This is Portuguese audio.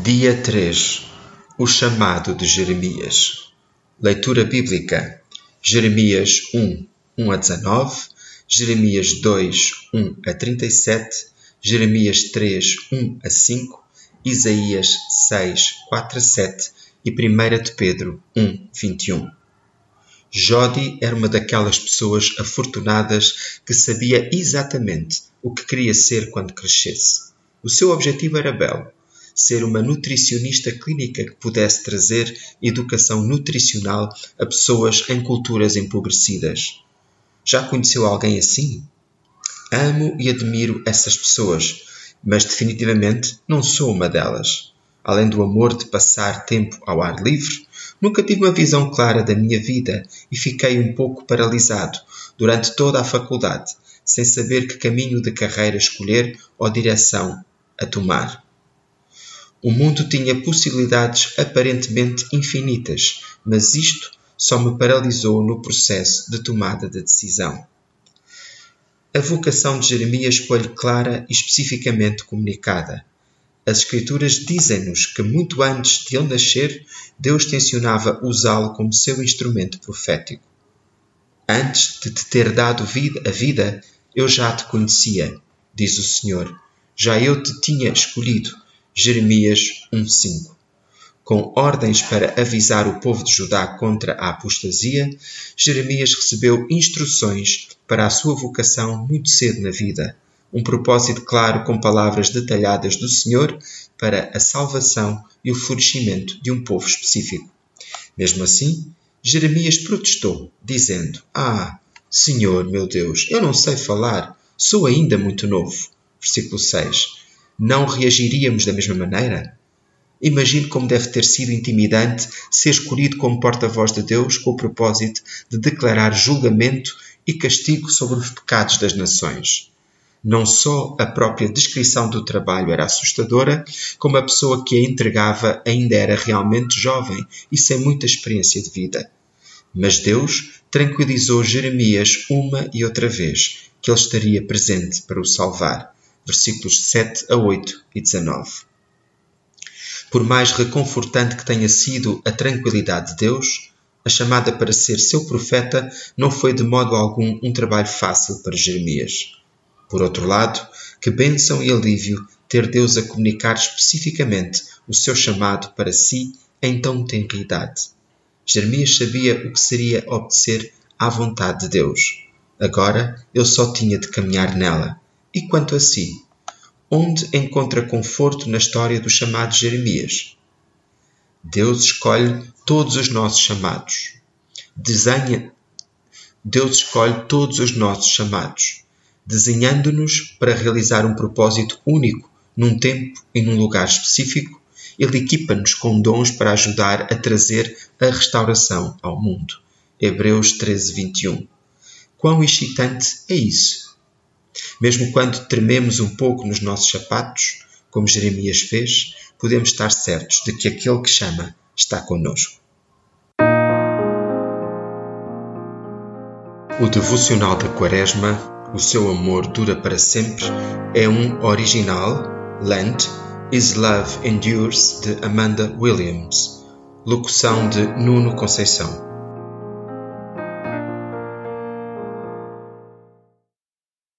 Dia 3 O chamado de Jeremias. Leitura bíblica. Jeremias 1, 1 a 19 Jeremias 2, 1 a 37 Jeremias 3, 1 a 5 Isaías 6, 4 a 7 e 1 de Pedro 1, 21 Jodi era uma daquelas pessoas afortunadas que sabia exatamente o que queria ser quando crescesse. O seu objetivo era belo ser uma nutricionista clínica que pudesse trazer educação nutricional a pessoas em culturas empobrecidas. Já conheceu alguém assim? Amo e admiro essas pessoas, mas definitivamente não sou uma delas. Além do amor de passar tempo ao ar livre, nunca tive uma visão clara da minha vida e fiquei um pouco paralisado durante toda a faculdade, sem saber que caminho de carreira escolher ou direção a tomar. O mundo tinha possibilidades aparentemente infinitas, mas isto só me paralisou no processo de tomada de decisão. A vocação de Jeremias foi-lhe clara e especificamente comunicada. As Escrituras dizem-nos que, muito antes de ele nascer, Deus tensionava usá-lo como seu instrumento profético. Antes de te ter dado a vida, eu já te conhecia, diz o Senhor. Já eu te tinha escolhido Jeremias 1:5. Com ordens para avisar o povo de Judá contra a apostasia, Jeremias recebeu instruções para a sua vocação muito cedo na vida, um propósito claro com palavras detalhadas do Senhor para a salvação e o florescimento de um povo específico. Mesmo assim, Jeremias protestou, dizendo: Ah, Senhor meu Deus, eu não sei falar, sou ainda muito novo. Versículo 6 não reagiríamos da mesma maneira? Imagine como deve ter sido intimidante ser escolhido como porta-voz de Deus com o propósito de declarar julgamento e castigo sobre os pecados das nações. Não só a própria descrição do trabalho era assustadora, como a pessoa que a entregava ainda era realmente jovem e sem muita experiência de vida. Mas Deus tranquilizou Jeremias uma e outra vez que ele estaria presente para o salvar versículos 7 a 8 e 19. Por mais reconfortante que tenha sido a tranquilidade de Deus, a chamada para ser seu profeta não foi de modo algum um trabalho fácil para Jeremias. Por outro lado, que bênção e alívio ter Deus a comunicar especificamente o seu chamado para si em tão tenra idade. Jeremias sabia o que seria obedecer à vontade de Deus. Agora ele só tinha de caminhar nela e quanto a si, onde encontra conforto na história do chamado Jeremias? Deus escolhe todos os nossos chamados. Desenha. Deus escolhe todos os nossos chamados, desenhando-nos para realizar um propósito único num tempo e num lugar específico. Ele equipa-nos com dons para ajudar a trazer a restauração ao mundo. Hebreus 13, 21. Quão excitante é isso! Mesmo quando trememos um pouco nos nossos sapatos, como Jeremias fez, podemos estar certos de que aquele que chama está conosco. O devocional da Quaresma, O seu amor dura para sempre, é um original, Lent, Is Love Endures, de Amanda Williams, locução de Nuno Conceição.